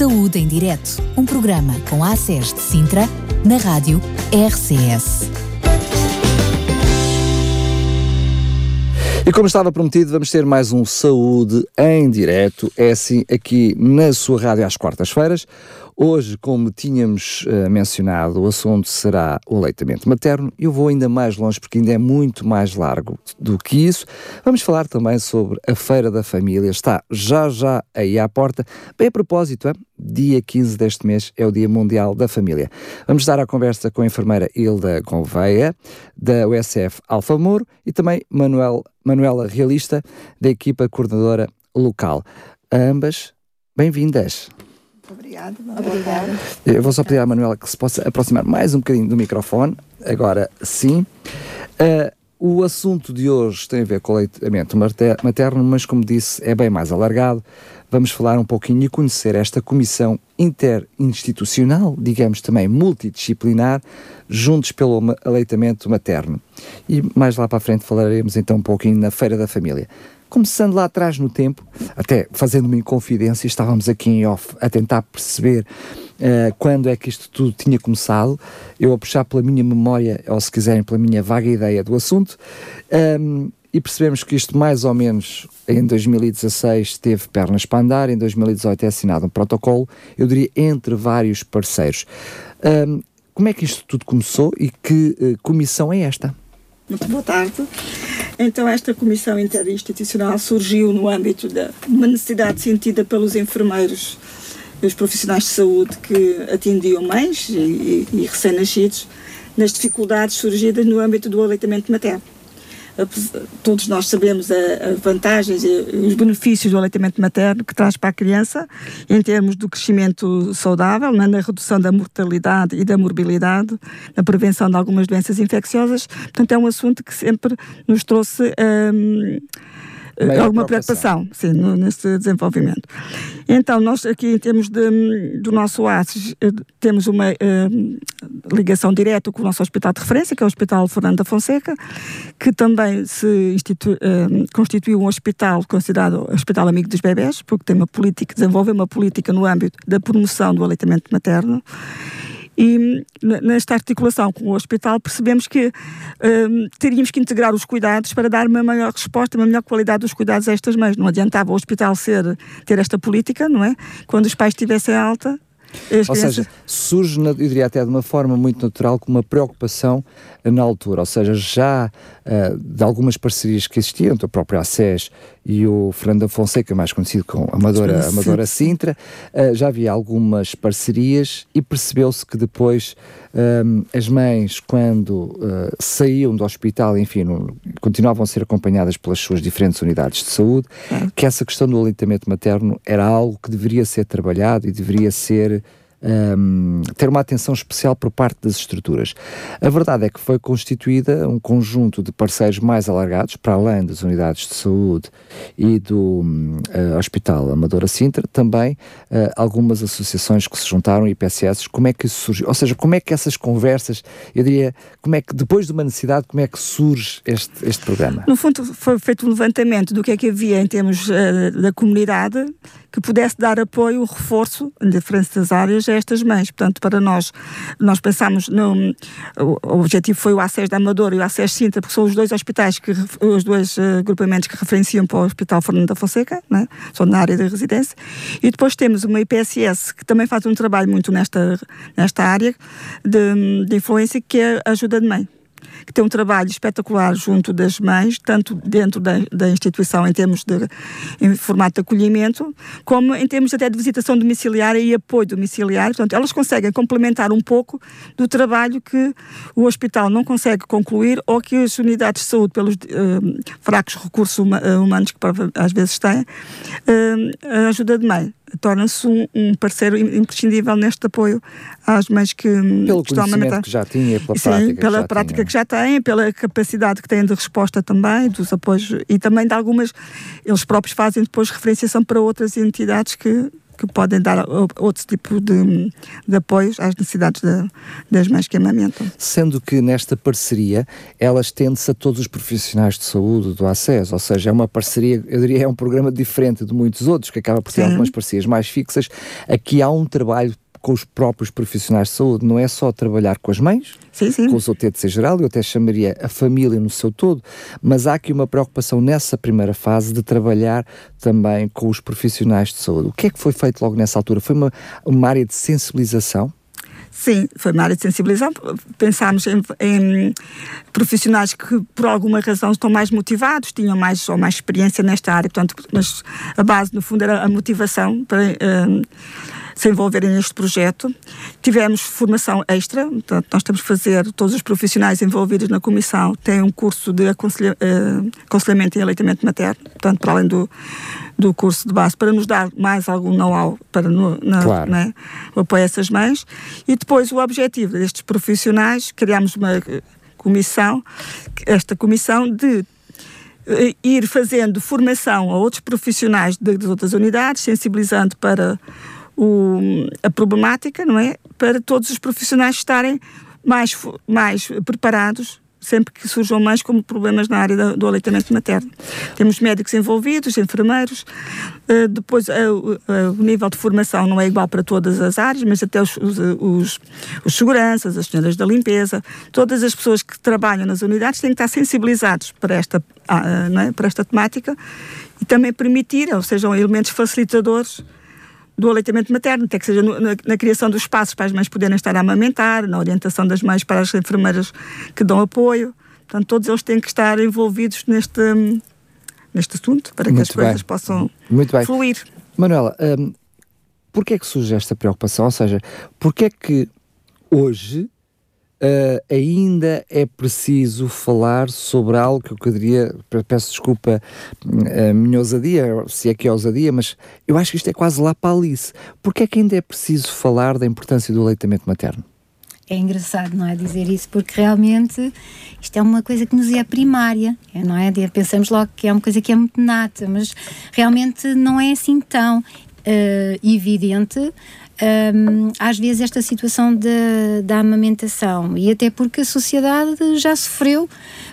Saúde em Direto, um programa com a ACES de Sintra, na rádio RCS. E como estava prometido, vamos ter mais um Saúde em Direto, é assim aqui na sua rádio às quartas-feiras. Hoje, como tínhamos uh, mencionado, o assunto será o aleitamento materno. Eu vou ainda mais longe porque ainda é muito mais largo do que isso. Vamos falar também sobre a Feira da Família. Está já já aí à porta. Bem a propósito, dia 15 deste mês é o Dia Mundial da Família. Vamos dar a conversa com a enfermeira Hilda Gouveia, da USF Alfa e também Manuel, Manuela Realista, da equipa coordenadora local. ambas, bem-vindas. Obrigada. Obrigada. Eu vou só pedir à Manuela que se possa aproximar mais um bocadinho do microfone. Agora sim. Uh, o assunto de hoje tem a ver com o aleitamento materno, mas como disse, é bem mais alargado. Vamos falar um pouquinho e conhecer esta comissão interinstitucional, digamos também multidisciplinar, juntos pelo aleitamento materno. E mais lá para a frente falaremos então um pouquinho na Feira da Família começando lá atrás no tempo, até fazendo-me em confidência, estávamos aqui em off a tentar perceber uh, quando é que isto tudo tinha começado. Eu a puxar pela minha memória, ou se quiserem, pela minha vaga ideia do assunto. Um, e percebemos que isto mais ou menos em 2016 teve pernas para andar, em 2018 é assinado um protocolo, eu diria entre vários parceiros. Um, como é que isto tudo começou e que uh, comissão é esta? Muito boa tarde. Então, esta comissão interinstitucional surgiu no âmbito de uma necessidade sentida pelos enfermeiros e os profissionais de saúde que atendiam mães e, e recém-nascidos nas dificuldades surgidas no âmbito do aleitamento materno todos nós sabemos as vantagens e os benefícios do aleitamento materno que traz para a criança em termos do crescimento saudável, na redução da mortalidade e da morbilidade, na prevenção de algumas doenças infecciosas. Portanto, é um assunto que sempre nos trouxe. Hum, Maior alguma preocupação, sim, no, nesse desenvolvimento. Então, nós aqui, em termos de, do nosso ASES, eh, temos uma uh, ligação direta com o nosso hospital de referência, que é o Hospital Fernando da Fonseca, que também se institui, uh, constituiu um hospital considerado hospital amigo dos bebés, porque tem uma política, desenvolve uma política no âmbito da promoção do aleitamento materno e nesta articulação com o hospital percebemos que um, teríamos que integrar os cuidados para dar uma maior resposta, uma melhor qualidade dos cuidados a estas mães. Não adiantava o hospital ser, ter esta política, não é? Quando os pais estivessem alta, ou seja, surge, eu diria até de uma forma muito natural, com uma preocupação na altura, ou seja, já uh, de algumas parcerias que existiam, entre o próprio ACES e o Fernando Fonseca, mais conhecido como Amadora, Amadora Sintra, uh, já havia algumas parcerias e percebeu-se que depois um, as mães, quando uh, saíam do hospital, enfim, continuavam a ser acompanhadas pelas suas diferentes unidades de saúde, que essa questão do aleitamento materno era algo que deveria ser trabalhado e deveria ser um, ter uma atenção especial por parte das estruturas. A verdade é que foi constituída um conjunto de parceiros mais alargados, para além das unidades de saúde e do uh, Hospital Amadora Sintra, também uh, algumas associações que se juntaram, IPSS, como é que isso surgiu? Ou seja, como é que essas conversas, eu diria, como é que depois de uma necessidade, como é que surge este, este programa? No fundo, foi feito um levantamento do que é que havia em termos uh, da comunidade que pudesse dar apoio, reforço em diferentes áreas a estas mães. Portanto, para nós, nós pensamos no. O objetivo foi o ACES da Amadora e o ACES Sintra, porque são os dois hospitais, que, os dois uh, agrupamentos que referenciam para o Hospital Fernando da Fonseca, né? são na área da residência. E depois temos uma IPSS que também faz um trabalho muito nesta, nesta área de, de influência, que é a ajuda de mãe que tem um trabalho espetacular junto das mães, tanto dentro da, da instituição em termos de em formato de acolhimento, como em termos até de visitação domiciliária e apoio domiciliário. Portanto, elas conseguem complementar um pouco do trabalho que o hospital não consegue concluir ou que as unidades de saúde, pelos uh, fracos recursos humanos que às vezes têm, uh, ajuda de mãe torna-se um, um, parceiro imprescindível neste apoio às mães que, Pelo que estão a amamentar. que já tinha, pela Sim, prática pela que já prática tinha. que já têm, pela capacidade que têm de resposta também, dos apoios e também de algumas, eles próprios fazem depois referenciação para outras entidades que que podem dar outro tipo de, de apoios às necessidades de, das mães que amamentam. Sendo que nesta parceria ela estende-se a todos os profissionais de saúde do acesso, ou seja, é uma parceria, eu diria, é um programa diferente de muitos outros, que acaba por ter Sim. algumas parcerias mais fixas. Aqui há um trabalho com os próprios profissionais de saúde, não é só trabalhar com as mães, sim, sim. com o seu TTC geral, eu até chamaria a família no seu todo, mas há aqui uma preocupação nessa primeira fase de trabalhar também com os profissionais de saúde. O que é que foi feito logo nessa altura? Foi uma, uma área de sensibilização? Sim, foi uma área de sensibilização. Pensámos em, em, profissionais que, por alguma razão, estão mais motivados, tinham mais ou mais experiência nesta área, portanto, mas a base, no fundo, era a motivação para. Um, se envolverem neste projeto. Tivemos formação extra, portanto, nós temos que fazer, todos os profissionais envolvidos na comissão têm um curso de aconselha, uh, aconselhamento em aleitamento materno, portanto, para além do, do curso de base, para nos dar mais algum know-how para no, na, claro. né, o apoio a essas mães. E depois o objetivo destes profissionais, criámos uma comissão, esta comissão de eh, ir fazendo formação a outros profissionais das outras unidades, sensibilizando para o, a problemática, não é? Para todos os profissionais estarem mais, mais preparados sempre que surjam mais como problemas na área do aleitamento materno. Temos médicos envolvidos, enfermeiros, uh, depois uh, uh, o nível de formação não é igual para todas as áreas, mas até os, os, os, seguranças, as senhoras da limpeza, todas as pessoas que trabalham nas unidades têm que estar sensibilizados para esta, é? para esta temática e também permitir, ou sejam elementos facilitadores do aleitamento materno, até que seja no, na, na, criação dos espaços para as mães poderem estar a amamentar, na orientação das mães para as enfermeiras que dão apoio. Portanto, todos eles têm que estar envolvidos neste, neste assunto para que Muito as bem. coisas possam fluir. Manuela, um, porquê é que surge esta preocupação? Ou seja, porquê é que hoje Uh, ainda é preciso falar sobre algo que eu diria, peço desculpa a minha ousadia, se é que é ousadia, mas eu acho que isto é quase lá para Alice. Porquê é que ainda é preciso falar da importância do aleitamento materno? É engraçado, não é, dizer isso, porque realmente isto é uma coisa que nos é primária, não é? Pensamos logo que é uma coisa que é muito nata, mas realmente não é assim tão uh, evidente um, às vezes esta situação de, da amamentação e até porque a sociedade já sofreu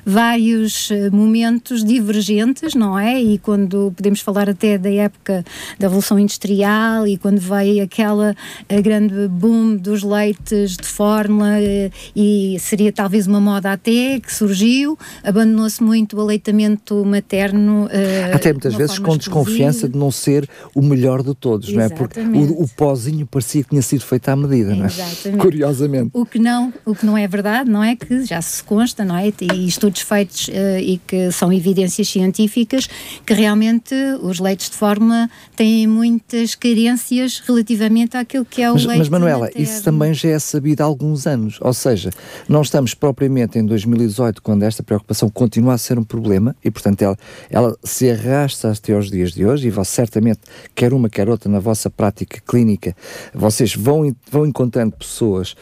vários eh, momentos divergentes, não é? E quando podemos falar até da época da Revolução Industrial e quando veio aquela grande boom dos leites de fórmula eh, e seria talvez uma moda até que surgiu, abandonou-se muito o aleitamento materno. Até muitas vezes com desconfiança de não ser o melhor de todos, Exatamente. não é? Porque o, o pozinho parecia que tinha sido feito à medida, não é? Exatamente. Curiosamente. O que, não, o que não é verdade, não é? Que já se consta, não é? E estudos feitos uh, e que são evidências científicas que realmente os leites de fórmula têm muitas carências relativamente àquilo que é o mas, leite Mas, Manuela, isso também já é sabido há alguns anos. Ou seja, não estamos propriamente em 2018, quando esta preocupação continua a ser um problema e, portanto, ela, ela se arrasta até aos dias de hoje e certamente, quer uma, quer outra, na vossa prática clínica, vocês vão, vão encontrando pessoas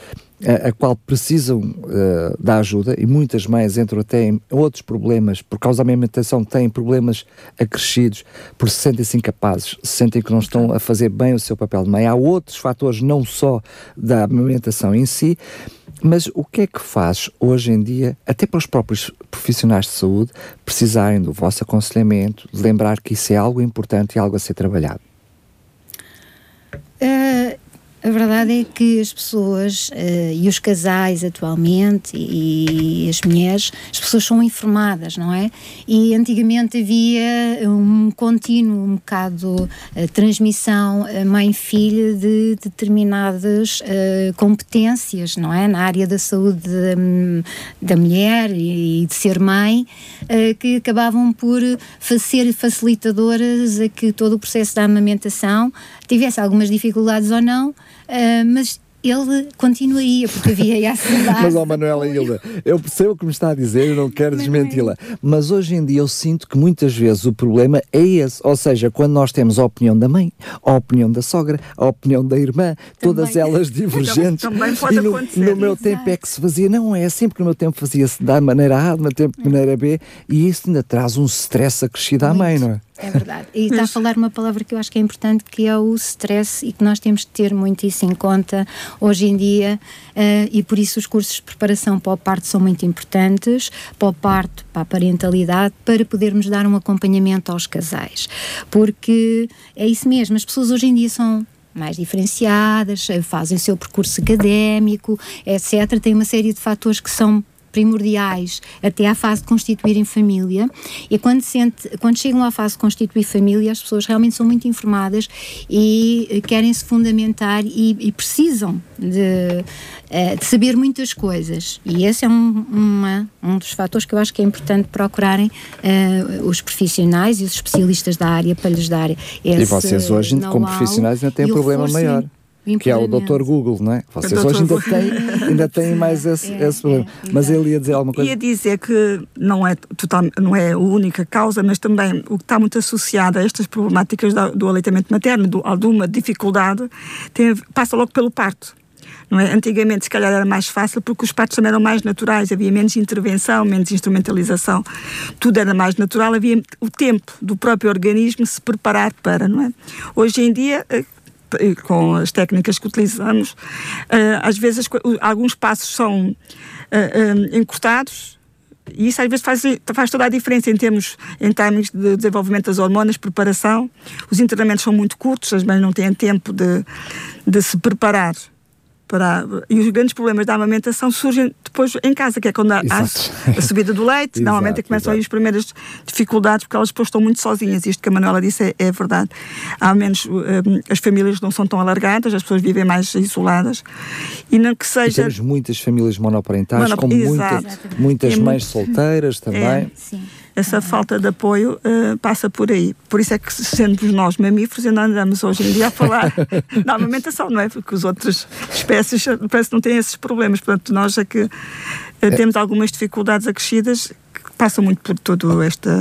a, a qual precisam uh, da ajuda e muitas mães entram até em outros problemas por causa da amamentação, têm problemas acrescidos por se sentem-se incapazes, se sentem que não estão a fazer bem o seu papel de mãe. Há outros fatores, não só da amamentação em si, mas o que é que faz hoje em dia, até para os próprios profissionais de saúde, precisarem do vosso aconselhamento, de lembrar que isso é algo importante e algo a ser trabalhado? Uh, a verdade é que as pessoas uh, e os casais atualmente e, e, as mulheres, as pessoas são informadas, não é? E antigamente havia um contínuo, um bocado uh, transmissão uh, mãe-filha de determinadas uh, competências, não é? Na área da saúde de, da mulher e, de ser mãe, que acabavam por ser facilitadoras a que todo o processo da amamentação tivesse algumas dificuldades ou não, uh, mas ele continuaria, porque havia essa mas, ó oh, Manuela Hilda, eu percebo o que me está a dizer, eu não quero desmenti-la, mas hoje em dia eu sinto que muitas vezes o problema é esse, ou seja, quando nós temos a opinião da mãe, a opinião da sogra, a opinião da irmã, também. todas elas divergentes. também pode e no, acontecer. No meu Exato. tempo é que se fazia, não é, sempre que no meu tempo fazia-se da maneira A, no tempo de maneira B, e isso ainda traz um stress acrescido à mãe, não é? É verdade. E está a falar uma palavra que eu acho que é importante, que é o stress e que nós temos de ter muito isso em conta hoje em dia uh, e por isso os cursos de preparação para o parto são muito importantes, para o parto, para a parentalidade, para podermos dar um acompanhamento aos casais. Porque é isso mesmo, as pessoas hoje em dia são mais diferenciadas, fazem o seu percurso académico, etc. Tem uma série de fatores que são primordiais até à fase de constituírem família. E quando, sente, quando chegam à fase de constituir família, as pessoas realmente são muito informadas e eh, querem se fundamentar e, e precisam de, eh, de, saber muitas coisas. E esse é um, uma, um dos fatores que eu acho que é importante procurarem uh, os profissionais e os especialistas da área para lhes dar esse E vocês hoje, como profissionais, ainda têm um problema maior que é o Dr. Google, não é? Vocês hoje ainda têm, ainda têm mais esse, é, esse problema. É, mas ele ia dizer alguma coisa? Ia dizer que não é, total, não é a única causa, mas também o que está muito associado a estas problemáticas do, do aleitamento materno, de alguma dificuldade, tem, passa logo pelo parto. Não é? Antigamente, se calhar, era mais fácil porque os partos também eram mais naturais, havia menos intervenção, menos instrumentalização, tudo era mais natural, havia o tempo do próprio organismo se preparar para, não é? Hoje em dia, eh, com as técnicas que utilizamos, uh, às vezes alguns passos são eh, eh, encurtados e isso às vezes faz, faz toda a diferença em termos em timings de desenvolvimento das hormonas, preparação. Os internamentos são muito curtos, as mães não têm tempo de, de se preparar para, e os grandes problemas da amamentação surgem depois em casa, que é quando há a subida do leite, normalmente é começam aí as primeiras dificuldades, porque elas depois estão muito sozinhas. Isto que a Manuela disse é, é verdade. Há menos, um, as famílias não são tão alargadas, as pessoas vivem mais isoladas. E não que seja. E temos muitas famílias monoparentais, Monop... com muita, muitas mães solteiras também. É, sim essa falta de apoio uh, passa por aí. Por isso é que, sendo nós mamíferos, ainda andamos hoje em dia a falar da amamentação, não é? Porque as outras espécies parece que não têm esses problemas. Portanto, nós é que uh, temos algumas dificuldades acrescidas passa muito por todo esta,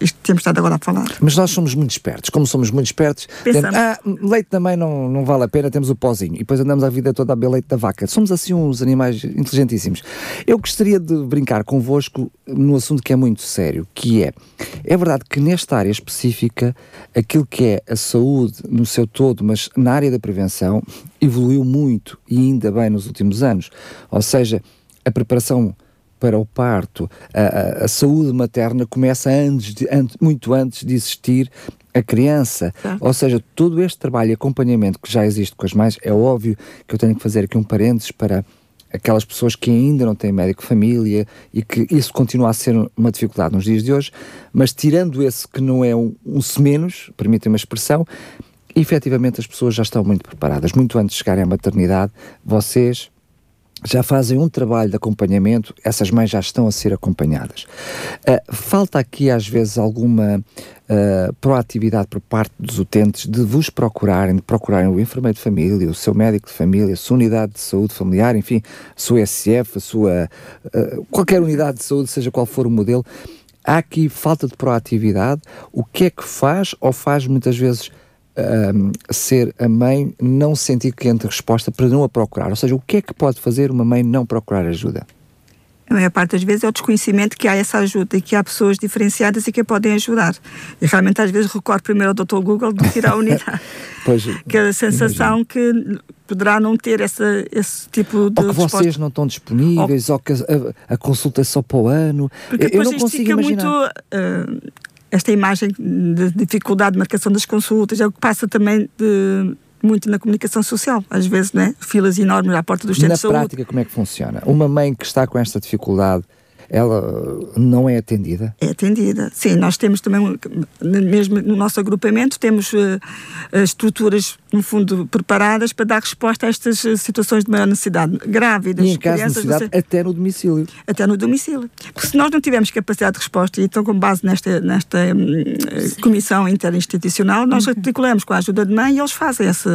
isto que temos estado agora a falar. Mas nós somos muito espertos. Como somos muito espertos, temos, ah, leite também não, não vale a pena, temos o pozinho. E depois andamos a vida toda a beber leite da vaca. Somos assim uns animais inteligentíssimos. Eu gostaria de brincar convosco no assunto que é muito sério, que é, é verdade que nesta área específica, aquilo que é a saúde no seu todo, mas na área da prevenção, evoluiu muito e ainda bem nos últimos anos. Ou seja, a preparação para o parto, a, a, a saúde materna começa antes de, antes, muito antes de existir a criança. Tá. Ou seja, todo este trabalho e acompanhamento que já existe com as mães, é óbvio que eu tenho que fazer aqui um parênteses para aquelas pessoas que ainda não têm médico de família e que isso continua a ser uma dificuldade nos dias de hoje, mas tirando esse que não é um, um se menos, permitem uma expressão, efetivamente as pessoas já estão muito preparadas. Muito antes de chegarem à maternidade, vocês já fazem um trabalho de acompanhamento, essas mães já estão a ser acompanhadas. Uh, falta aqui, às vezes, alguma uh, proatividade por parte dos utentes de vos procurarem, de procurarem o enfermeiro de família, o seu médico de família, a sua unidade de saúde familiar, enfim, a sua SF, a sua. Uh, qualquer unidade de saúde, seja qual for o modelo. Há aqui falta de proatividade. O que é que faz ou faz muitas vezes um, ser a mãe não sentir que entra resposta para não a procurar? Ou seja, o que é que pode fazer uma mãe não procurar ajuda? A maior parte das vezes é o desconhecimento que há essa ajuda e que há pessoas diferenciadas e que a podem ajudar. E realmente às vezes recorre primeiro ao Dr. Google do que ir à unidade. pois, que é a sensação imagino. que poderá não ter essa, esse tipo de Ou que resposta. vocês não estão disponíveis, ou, ou que a, a, consulta é só para o ano. Porque eu não consigo imaginar. muito... Uh, esta imagem de dificuldade de marcação das consultas, é o que passa também de, muito na comunicação social, às vezes, né? filas enormes à porta dos centros de saúde. Na prática, como é que funciona? Uma mãe que está com esta dificuldade, ela não é atendida? É atendida, sim. Nós temos também, mesmo no nosso agrupamento, temos uh, estruturas, no fundo, preparadas para dar resposta a estas eh, situações de maior necessidade. Grávidas, e em caso crianças, de necessidade, você... até no domicílio. Até no domicílio. Porque se nós não tivermos capacidade de resposta, e então com base nesta, nesta um, comissão interinstitucional, nós uhum. articulamos com a ajuda de mãe e eles fazem esse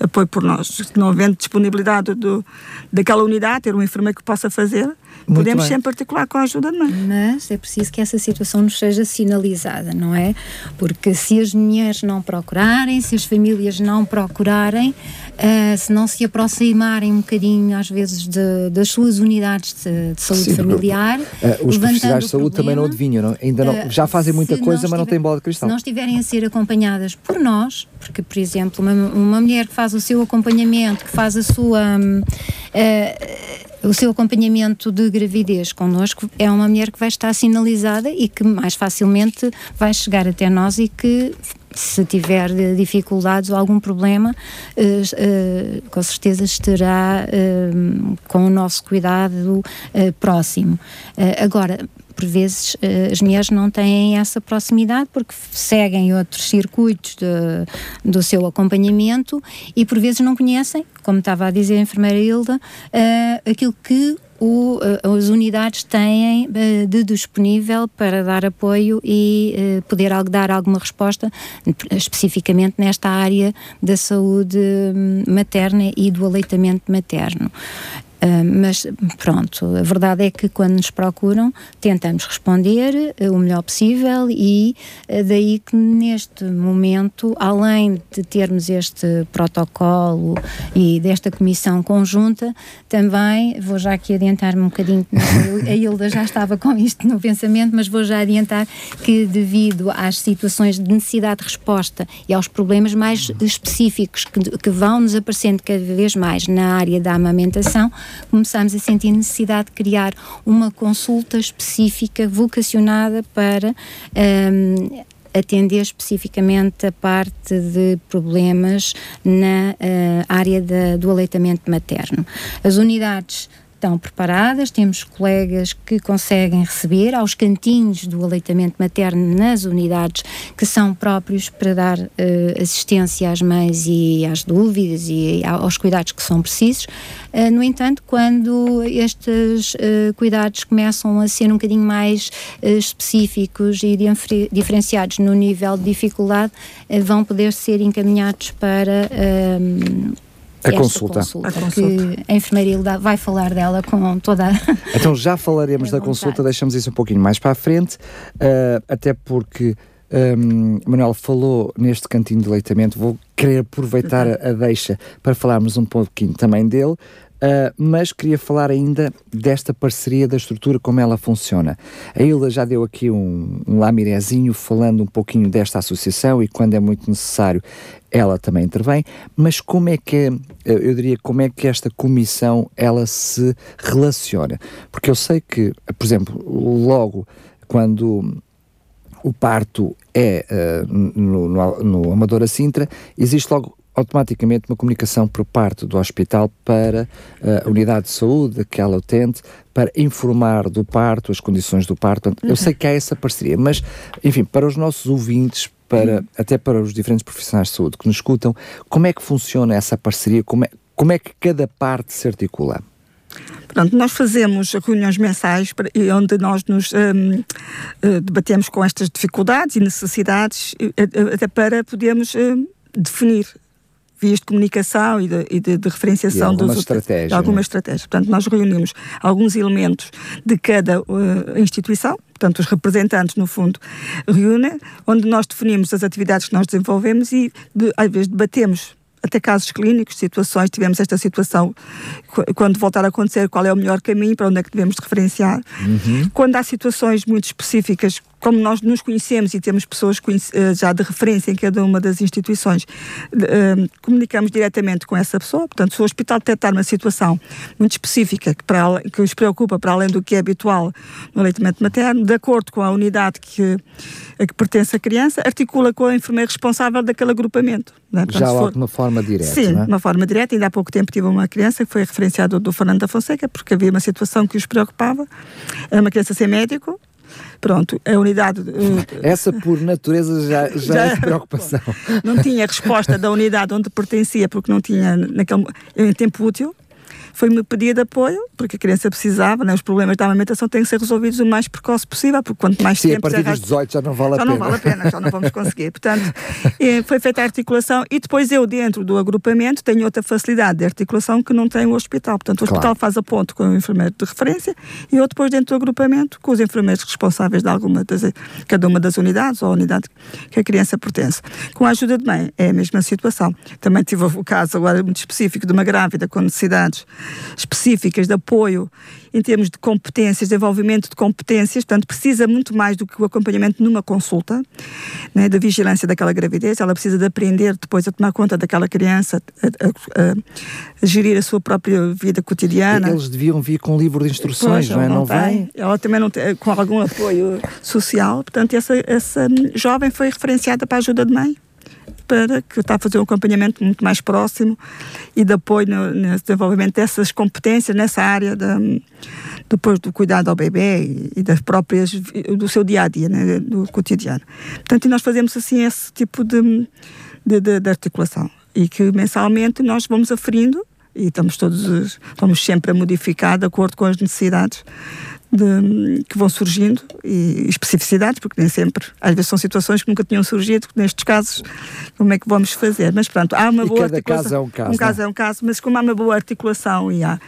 apoio por nós. Se não havendo disponibilidade do, daquela unidade, ter um enfermeiro que possa fazer, Muito podemos bem. sempre articular com a ajuda de mãe. Mas é preciso que essa situação nos seja sinalizada, não é? Porque se as mulheres não procurarem, se as famílias não procurarem, uh, se não se aproximarem um bocadinho, às vezes, de, das suas unidades de, de saúde Sim, familiar. Uh, os profissionais de saúde problema, também não adivinham, não? ainda não, já fazem muita coisa, mas não têm bola de cristal. Se não estiverem a ser acompanhadas por nós, porque, por exemplo, uma, uma mulher que faz o seu acompanhamento, que faz a sua. Um, uh, o seu acompanhamento de gravidez connosco é uma mulher que vai estar sinalizada e que mais facilmente vai chegar até nós e que se tiver dificuldades ou algum problema, uh, uh, com certeza estará com o nosso cuidado próximo. agora, por vezes as mulheres não têm essa proximidade porque seguem outros circuitos de, do seu acompanhamento e por vezes não conhecem, como estava a dizer a enfermeira Hilda, aquilo que o, eh, as unidades têm eh, de disponível para dar apoio e eh, poder dar alguma resposta, especificamente nesta área da saúde hum, materna e do aleitamento materno. Uh, mas pronto, a verdade é que quando nos procuram tentamos responder uh, o melhor possível e uh, daí que neste momento, além de termos este protocolo e desta comissão conjunta, também vou já aqui adiantar-me um bocadinho, a Hilda já estava com isto no pensamento, mas vou já adiantar que devido às situações de necessidade de resposta e aos problemas mais específicos que, que vão nos aparecendo cada vez mais na área da amamentação, começamos a sentir necessidade de criar uma consulta específica vocacionada para um, atender especificamente a parte de problemas na uh, área do aleitamento materno. As unidades estão preparadas, temos colegas que conseguem receber aos cantinhos do aleitamento materno nas unidades que são próprios para dar uh, assistência às mães e às dúvidas e aos cuidados que são precisos. Uh, no entanto, quando estes uh, cuidados começam a ser um bocadinho mais específicos e diferenciados no nível de dificuldade, vão poder ser encaminhados para a consulta. consulta. A consulta. Que a enfermeira vai falar dela com toda a. Então já falaremos da consulta, deixamos isso um pouquinho mais para a frente, uh, até porque. Um, Manuel falou neste cantinho de leitamento, vou querer aproveitar a, a deixa para falarmos um pouquinho também dele. Uh, mas queria falar ainda desta parceria da estrutura, como ela funciona. A Hilda já deu aqui um, um lamirezinho falando um pouquinho desta associação e quando é muito necessário ela também intervém, mas como é que, eu diria, como é que esta comissão ela se relaciona? Porque eu sei que, por exemplo, logo quando o parto é uh, no, no, no Amadora Sintra, existe logo automaticamente uma comunicação por parte do hospital para uh, a unidade de saúde, aquela utente, para informar do parto, as condições do parto. Uhum. Eu sei que há essa parceria, mas, enfim, para os nossos ouvintes, para, uhum. até para os diferentes profissionais de saúde que nos escutam, como é que funciona essa parceria? Como é, como é que cada parte se articula? Portanto, nós fazemos reuniões mensais onde nós nos um, eh, debatemos com estas dificuldades e necessidades até para podermos um, definir vias de comunicação e de, e de, de referenciação dos estratégias. De algumas estratégias. Portanto, nós reunimos alguns elementos de cada uh, instituição, portanto, os representantes, no fundo, reúnem, onde nós definimos as atividades que nós desenvolvemos e, de, às vezes, debatemos até casos clínicos, situações, tivemos esta situação, quando voltar a acontecer, qual é o melhor caminho, para onde é que devemos referenciar. Uhum. Quando há situações muito específicas, como nós nos conhecemos e temos pessoas eh, já de referência em cada uma das instituições, uh, comunicamos diretamente com essa pessoa. Portanto, se o hospital detectar uma situação muito específica que, para, que os preocupa para além do que é habitual no aleitamento materno, de acordo com a unidade que, a que pertence a criança, articula com a enfermeira responsável daquele agrupamento. É? Portanto, já for... de uma forma direta. Sim, é? de uma forma direta. Ainda há pouco tempo tive uma criança que foi referenciada do Fernando da Fonseca, porque havia uma situação que os preocupava. Era uma criança sem médico, Pronto, a unidade. Uh, Essa, por natureza, já, já, já é preocupação. Não tinha resposta da unidade onde pertencia, porque não tinha naquele, em tempo útil. Foi-me pedir apoio, porque a criança precisava, né? os problemas da amamentação têm que ser resolvidos o mais precoce possível, porque quanto mais Sim, tempo... a partir dos 18 já não vale a já pena. não vale a pena, já não vamos conseguir. Portanto, eh, foi feita a articulação e depois eu, dentro do agrupamento, tenho outra facilidade de articulação que não tem o hospital. Portanto, o hospital Claro. faz a ponto com o enfermeiro de referência e eu depois dentro do agrupamento com os enfermeiros responsáveis de alguma das, cada uma das unidades ou a unidade que a criança pertence. Com a ajuda de mãe, é a mesma situação. Também tive o caso agora muito específico de uma grávida com necessidades específicas de apoio em termos de competências, desenvolvimento de competências, portanto, precisa muito mais do que o acompanhamento numa consulta, né, da vigilância daquela gravidez, ela precisa de aprender depois a tomar conta daquela criança, a, a- a- a gerir a sua própria vida cotidiana. Eles deviam vir com um livro de instruções, Pois, não é? Não tem. vem? Ela também não tem, com algum apoio social. Portanto, essa, essa jovem foi referenciada para a ajuda de mãe, para que está a fazer um acompanhamento muito mais próximo e de apoio no, no desenvolvimento dessas competências nessa área depois do cuidado ao bebê e, e das próprias do seu dia a dia, né, do cotidiano. Portanto, nós fazemos assim esse tipo de, de, de- de articulação e que mensalmente nós vamos aferindo e estamos todos vamos sempre a modificar de acordo com as necessidades de- que vão surgindo e especificidades, porque nem sempre, às vezes são situações que nunca tinham surgido, nestes casos, como é que vamos fazer? Mas pronto, há uma E boa cada articulação. caso é um caso, Um caso não é um caso, mas como há uma boa articulação e há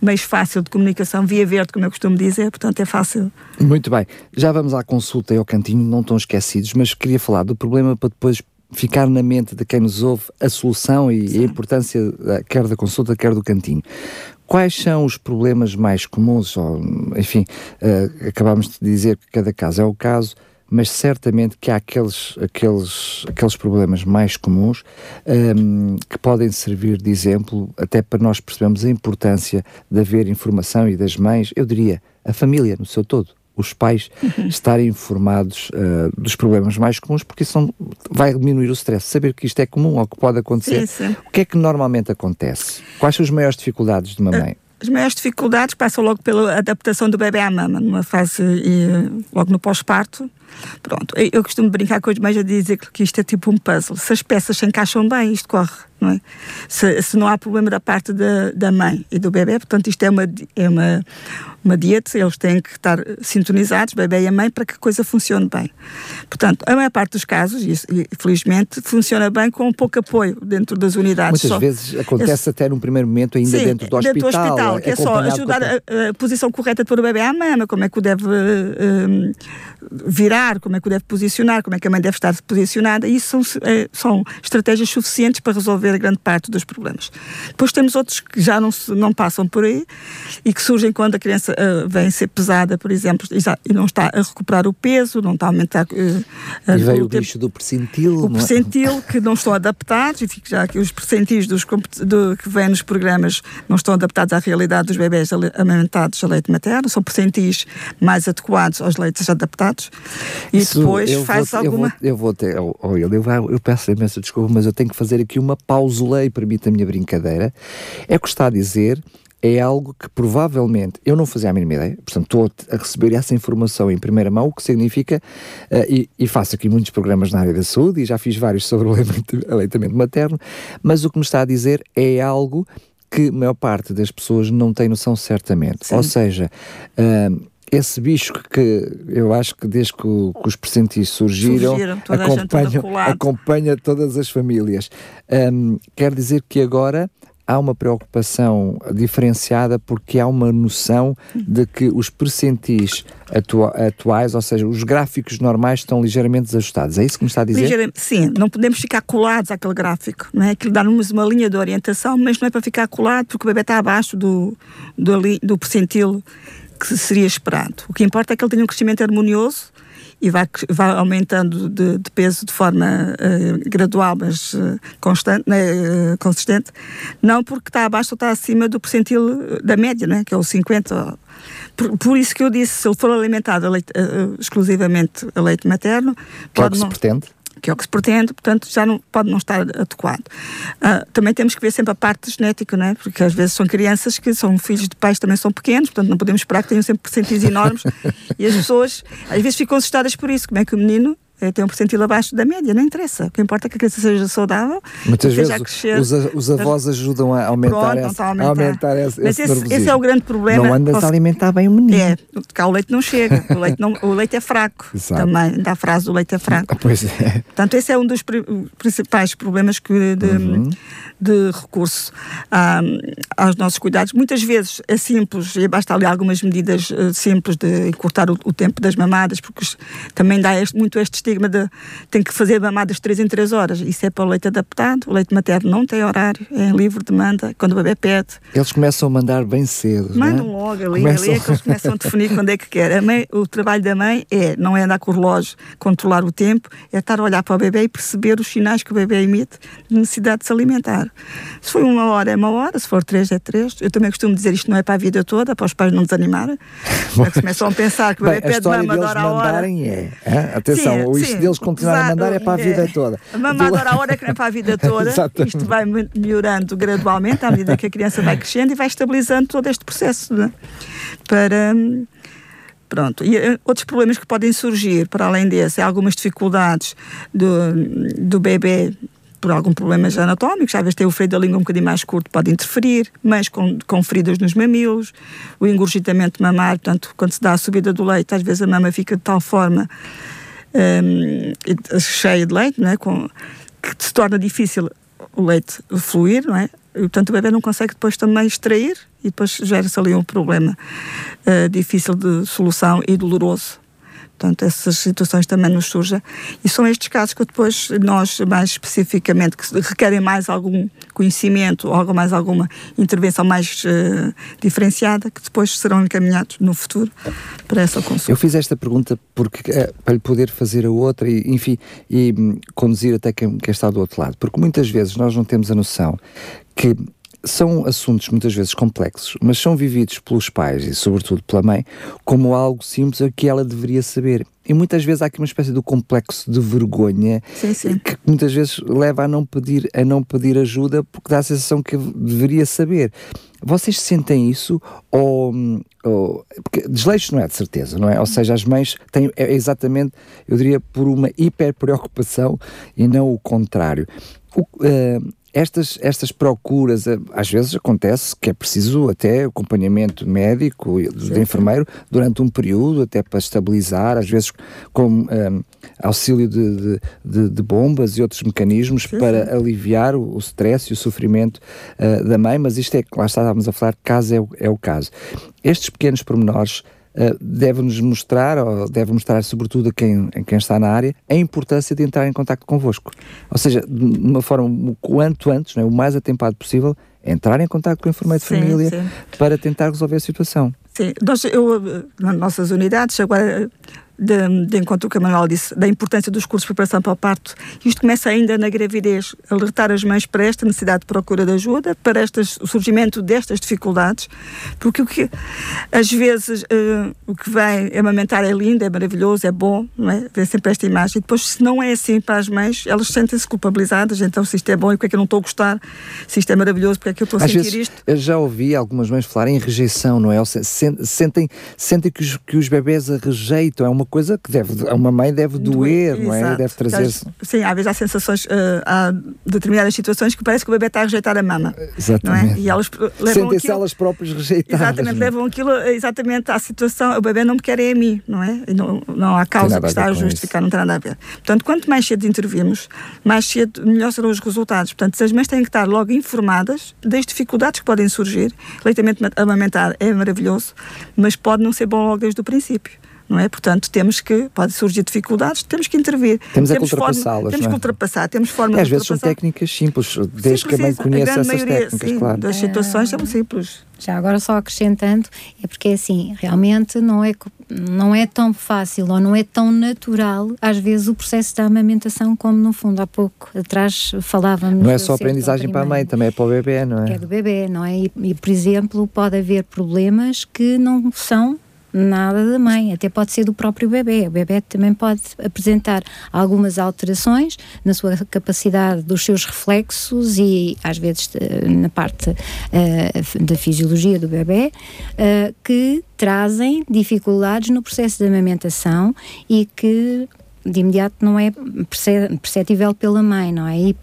meios fácil de comunicação, via verde, como eu costumo dizer, portanto é fácil. Muito bem. Já vamos à consulta e ao cantinho, não estão esquecidos, mas queria falar do problema para depois ficar na mente de quem nos ouve a solução e a importância eh, quer da consulta, quer do cantinho. Quais são os problemas mais comuns? Ou, enfim, eh, acabámos de dizer que cada caso é o caso, mas certamente que há aqueles, aqueles, aqueles problemas mais comuns ehm, que podem servir de exemplo até para nós percebermos a importância de haver informação e das mães, eu diria, a família no seu todo. Os pais estarem informados eh, dos problemas mais comuns, porque isso não- vai diminuir o stress. Saber que isto é comum ou que pode acontecer. Sim. O que é que normalmente acontece? Quais são as maiores dificuldades de uma mãe? As maiores dificuldades passam logo pela adaptação do bebê à mama, numa fase e, logo no pós-parto. Pronto, eu, costumo brincar com os mães a dizer que- isto é tipo um puzzle. Se as peças se encaixam bem, isto corre, não é? Se, se não há problema da parte da, da mãe e do bebê, portanto, isto é uma, é uma, uma dieta, eles têm que estar sintonizados, bebê e a mãe, para que a coisa funcione bem. Portanto, a maior parte dos casos, e, isso- felizmente, funciona bem com pouco apoio dentro das unidades. Muitas Só- vezes acontece até num primeiro momento, ainda Sim, dentro do hospital. que é só ajudar a, a posição correta de pôr o bebê à mama, como é que o deve eh, virar, como é que o deve posicionar, como é que a mãe deve estar posicionada. Isso são, eh, são estratégias suficientes para resolver a grande parte dos problemas. Depois temos outros que já não, se- não passam por aí e que surgem quando a criança eh, vem ser pesada, por exemplo, e, já- e não está a recuperar o peso, não está a aumentar eh, E veio o o bicho do percentil. o não é? percentil que não estão adaptados, e fico já aqui os percentis dos, do, que vêm nos programas não estão adaptados à realidade dos bebés amamentados a leite materno, são percentis mais adequados aos leites adaptados. E Isso, depois eu faz vou, alguma. Eu vou, eu vou ter, oh, oh, ele, eu, vou- eu peço imensa desculpa, mas eu tenho que fazer aqui uma pausula e permite a minha brincadeira. É o que está a dizer. É algo que provavelmente eu não fazia a mínima ideia, portanto estou a receber essa informação em primeira mão, o que significa, eh, e, e faço aqui muitos programas na área da saúde e já fiz vários sobre o aleitamento- materno, mas o que me está a dizer é algo que a maior parte das pessoas não tem noção certamente. Sim. Ou seja, ah, esse bicho que eu acho que desde que, o- que os presentes surgiram, Surgiram, toda acompanha, acompanha todas as famílias. Ahm, quer dizer que agora há uma preocupação diferenciada porque há uma noção de que os percentis atua- atuais, ou seja, os gráficos normais estão ligeiramente desajustados. É isso que me está a dizer? Ligeiramente- Sim, não podemos ficar colados àquele gráfico, não é? Aquilo dá-nos uma linha de orientação, mas não é para ficar colado porque o bebê está abaixo do, do, do percentil que seria esperado. O que importa é que ele tenha um crescimento harmonioso e vá, vá aumentando de, de peso de forma eh, gradual, mas eh, constante, né, eh, consistente, não porque está abaixo ou está acima do percentil da média, não é? que é o 50. Por, por isso que eu disse, se ele for alimentado a leite, exclusivamente a leite materno, Que o pode que se pretende? Que é o que se pretende, portanto já não, pode não estar adequado. Ah, também temos que ver sempre a parte genética, não é? Porque às vezes são crianças que são filhos de pais também são pequenos, portanto não podemos esperar que tenham sempre percentis enormes e as pessoas às vezes ficam assustadas por isso, como é que o menino tem um percentil abaixo da média, não interessa. O que importa é que a criança seja saudável. Muitas vezes os, os, avós ajudam a aumentar, Pronto, esse, a aumentar. A aumentar esse, Mas esse, esse, é o grande problema. Não andas a alimentar bem o menino. É, cá o leite não chega, o leite, não, o leite é fraco. Exato. Também, da frase do leite é fraco. Pois é. Portanto, esse é um dos principais problemas que de, uhum. de recurso a, aos nossos cuidados. Muitas vezes é simples, e basta ali algumas medidas uh, simples de encurtar o, o, tempo das mamadas, porque também dá este, muito este estigma de tem que fazer mamadas de 3 em 3 horas. Isso é para o leite adaptado. O leite materno não tem horário, é livre demanda, quando o bebê pede. Eles começam a mandar bem cedo. Mandam é? logo ali, começam... ali é que eles começam a definir quando é que quer. Mãe, o trabalho da mãe é, não é andar com o relógio, controlar o tempo, é estar a olhar para o bebê e perceber os sinais que o bebê emite de necessidade de se alimentar. Se for uma hora, é uma hora, se for três, é três. Eu também costumo dizer isto não é para a vida toda, para os pais não desanimarem. Começam a pensar que o bebê pede mama de hora a hora. É, é, Atenção, sim, isto deles continuarem a mandar é para a vida é. toda. A mamar de hora a hora que não é para a vida toda. isto vai melhorando gradualmente à medida que a criança vai crescendo e vai estabilizando todo este processo. Né? Para. Pronto. E eh, outros problemas que podem surgir, para além desse, é algumas dificuldades do, do bebê por algum problemas anatómicos, às vezes tem o freio da língua um bocadinho mais curto, pode interferir, mas com, com feridas nos mamilos, o engurgitamento mamar, portanto, quando se dá a subida do leite, às vezes a mama fica de tal forma um, cheia de leite, não é? com, que se torna difícil o leite fluir, não é? E, portanto, o bebê não consegue depois também extrair e depois gera-se ali um problema uh, difícil de solução e doloroso Portanto, essas situações também nos surgem. E são estes casos que depois nós, mais especificamente, que requerem mais algum conhecimento ou mais alguma intervenção mais uh, diferenciada, que depois serão encaminhados no futuro para essa consulta. Eu fiz esta pergunta porque, uh, para lhe poder fazer a outra e, enfim, e um, conduzir até quem, quem está do outro lado. Porque muitas vezes nós não temos a noção que são assuntos muitas vezes complexos, mas são vividos pelos pais e, sobretudo, pela mãe, como algo simples a que ela deveria saber. E muitas vezes há aqui uma espécie de complexo de vergonha sim, sim. que muitas vezes leva a não pedir a não pedir ajuda porque dá a sensação que deveria saber. Vocês sentem isso ou, ou porque desleixo não é de certeza, não é? Ou seja, as mães têm é exatamente, eu diria, por uma hiper preocupação e não o contrário. O, uh, estas, estas procuras, eh, às vezes acontece que é preciso até acompanhamento médico do enfermeiro durante um período, até para estabilizar, às vezes com um, eh, auxílio de, de, de, bombas e outros mecanismos sim, para sim. aliviar o, o stress e o sofrimento uh, da mãe, mas isto é, lá estávamos a falar, caso é o, é o caso. Estes pequenos pormenores deve-nos mostrar, ou deve mostrar sobretudo a quem, a quem está na área, a importância de entrar em contato convosco. Ou seja, de uma forma o quanto antes, é, o mais atempado possível, entrar em contato com o enfermeiro de sim, família sim. para tentar resolver a situação. Sim, nós, eu, nas nossas unidades, agora de, de encontro com a Manuel disse, da importância dos cursos de preparação para o parto. Isto começa ainda na gravidez, alertar as mães para esta necessidade de procura de ajuda, para estas, o surgimento destas dificuldades, porque o que, às vezes, uh, o que vem amamentar é lindo, é maravilhoso, é bom, não é? Vê sempre esta imagem. E depois, se não é assim para as mães, elas sentem-se culpabilizadas, então se isto é bom e porque é que eu não estou a gostar, se isto é maravilhoso, porque é que eu estou a às sentir vezes, isto. Eu já ouvi algumas mães falarem em rejeição, não é? Sentem, sentem que os, que os bebés a rejeitam, é uma coisa que deve, a uma mãe deve doer, não é? Deve trazer. Sim, às vezes há sensações, uh, há determinadas situações que parece que o bebê está a rejeitar a mama. Exatamente. É? E elas levam Sentem-se elas próprias rejeitadas. Exatamente, é? levam aquilo exatamente à situação, o bebê não me quer é a mim, não é? Não, não há causa que está a justificar, isso. não tem nada a ver. Portanto, quanto mais cedo intervirmos, mais cedo, melhor serão os resultados. Portanto, as mães têm que estar logo informadas das dificuldades que podem surgir. Leitamento amamentar é maravilhoso, mas pode não ser bom logo desde o princípio não é? Portanto, temos que, pode surgir dificuldades, temos que intervir. Temos, temos que ultrapassá-las. Temos é? que ultrapassar, temos formas é, Às vezes são técnicas simples, desde que a mãe conheça essas maioria, técnicas, sim, claro. Das situações são simples. Já agora só acrescentando, é porque assim, realmente não é, não é tão fácil ou não é tão natural, às vezes, o processo da amamentação, como no fundo há pouco atrás falávamos. Não é só aprendizagem para a mãe, também é para o bebê, não é? É do bebê, não é? E, e, por exemplo, pode haver problemas que não são nada da mãe, até pode ser do próprio bebê. O bebê também pode apresentar algumas alterações na sua capacidade dos seus reflexos e às vezes na parte uh, da fisiologia do bebê uh, que trazem dificuldades no processo de amamentação e que de imediato não é perceptível pela mãe, não é? E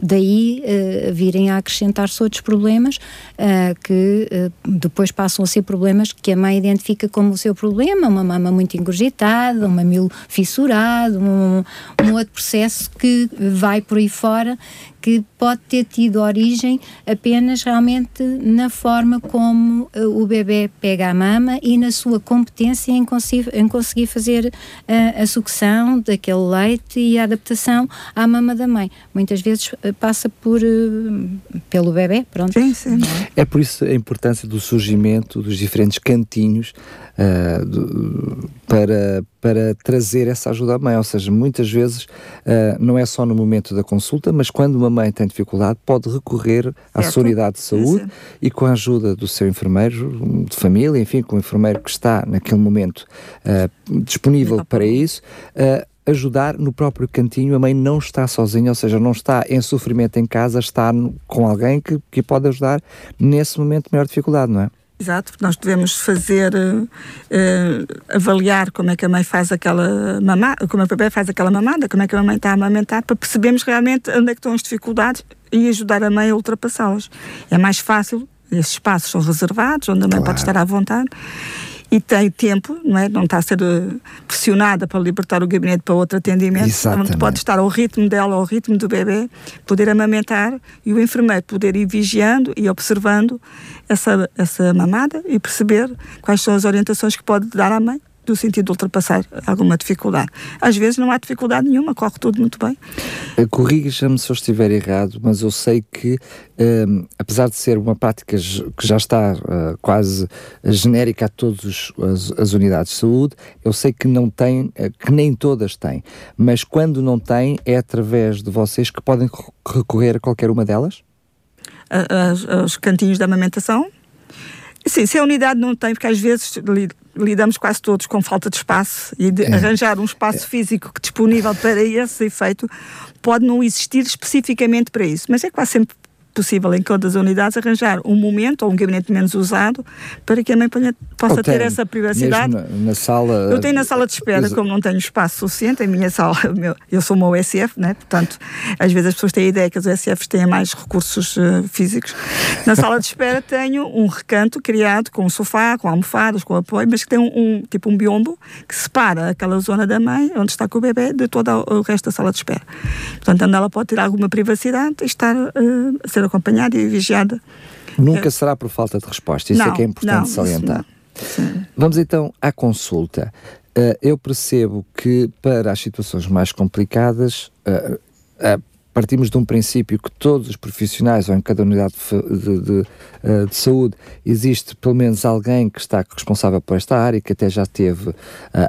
daí uh, virem a acrescentar-se outros problemas uh, que uh, depois passam a ser problemas que a mãe identifica como o seu problema, uma mama muito engurgitada, um mamilo fissurado, um, um outro processo que vai por aí fora que pode ter tido origem apenas realmente na forma como o bebê pega a mama e na sua competência em, em conseguir fazer uh, a sucção daquele leite e a adaptação à mama da mãe. Muitas vezes passa por pelo bebê, pronto. Sim, sim. É por isso a importância do surgimento dos diferentes cantinhos uh, do, para, para trazer essa ajuda à mãe. Ou seja, muitas vezes uh, não é só no momento da consulta, mas quando uma mãe tem dificuldade, pode recorrer à sua unidade de saúde Sim. e com a ajuda do seu enfermeiro de família, enfim, com o enfermeiro que está naquele momento uh, disponível para isso ajudar no próprio cantinho. A mãe não está sozinha, ou seja, não está em sofrimento em casa, está com alguém que, que pode ajudar nesse momento de maior dificuldade, não é? Exato, nós devemos fazer, uh, uh, avaliar como é que a mãe faz aquela mamada, como a bebê faz aquela mamada, como é que a mãe está a amamentar, para percebermos realmente onde é que estão as dificuldades e ajudar a mãe a ultrapassá-las. É mais fácil, esses espaços são reservados, onde a mãe claro. pode estar à vontade e tem tempo, não é? Não está a ser eh, pressionada para libertar o gabinete para outro atendimento, Exatamente. onde pode estar ao ritmo dela, ao ritmo do bebê, poder amamentar e o enfermeiro poder ir vigiando e observando essa, essa mamada e perceber quais são as orientações que pode dar à mãe no sentido de ultrapassar alguma dificuldade. Às vezes não há dificuldade nenhuma, corre tudo muito bem. Eh, corrija-me se eu estiver errado, mas eu sei que, um, ehm, apesar de ser uma prática que já está uh, quase genérica a todas as, unidades de saúde, eu sei que não tem, uh, que nem todas têm, mas quando não têm, é através de vocês que podem recorrer a qualquer uma delas? Os cantinhos de amamentação? Sim, se a unidade não tem, porque às vezes lidamos quase todos com falta de espaço e de é. arranjar um espaço é. físico disponível para esse efeito pode não existir especificamente para isso, mas é quase sempre possível em todas as unidades arranjar um momento ou um gabinete menos usado para que a mãe possa ter essa privacidade. Na, na, sala. Eu tenho na sala de espera, como não tenho espaço suficiente, a minha sala, eu sou uma OSF, né? portanto, às vezes as pessoas têm a ideia que as OSFs têm mais recursos uh, físicos. Na sala de espera tenho um recanto criado com um sofá, com almofadas, com apoio, mas que tem um, um tipo um biombo que separa aquela zona da mãe, onde está com o bebê, de todo o resto da sala de espera. Portanto, onde ela pode ter alguma privacidade e estar uh, a ser acompanhada e vigiada. Nunca será por falta de resposta, isso não, é que é importante não, salientar. Vamos então à consulta. Uh, eu percebo que para as situações mais complicadas, uh, uh, partimos de um princípio que todos os profissionais, ou em cada unidade de, de, de, de, saúde, existe pelo menos alguém que está responsável por esta área, que até já teve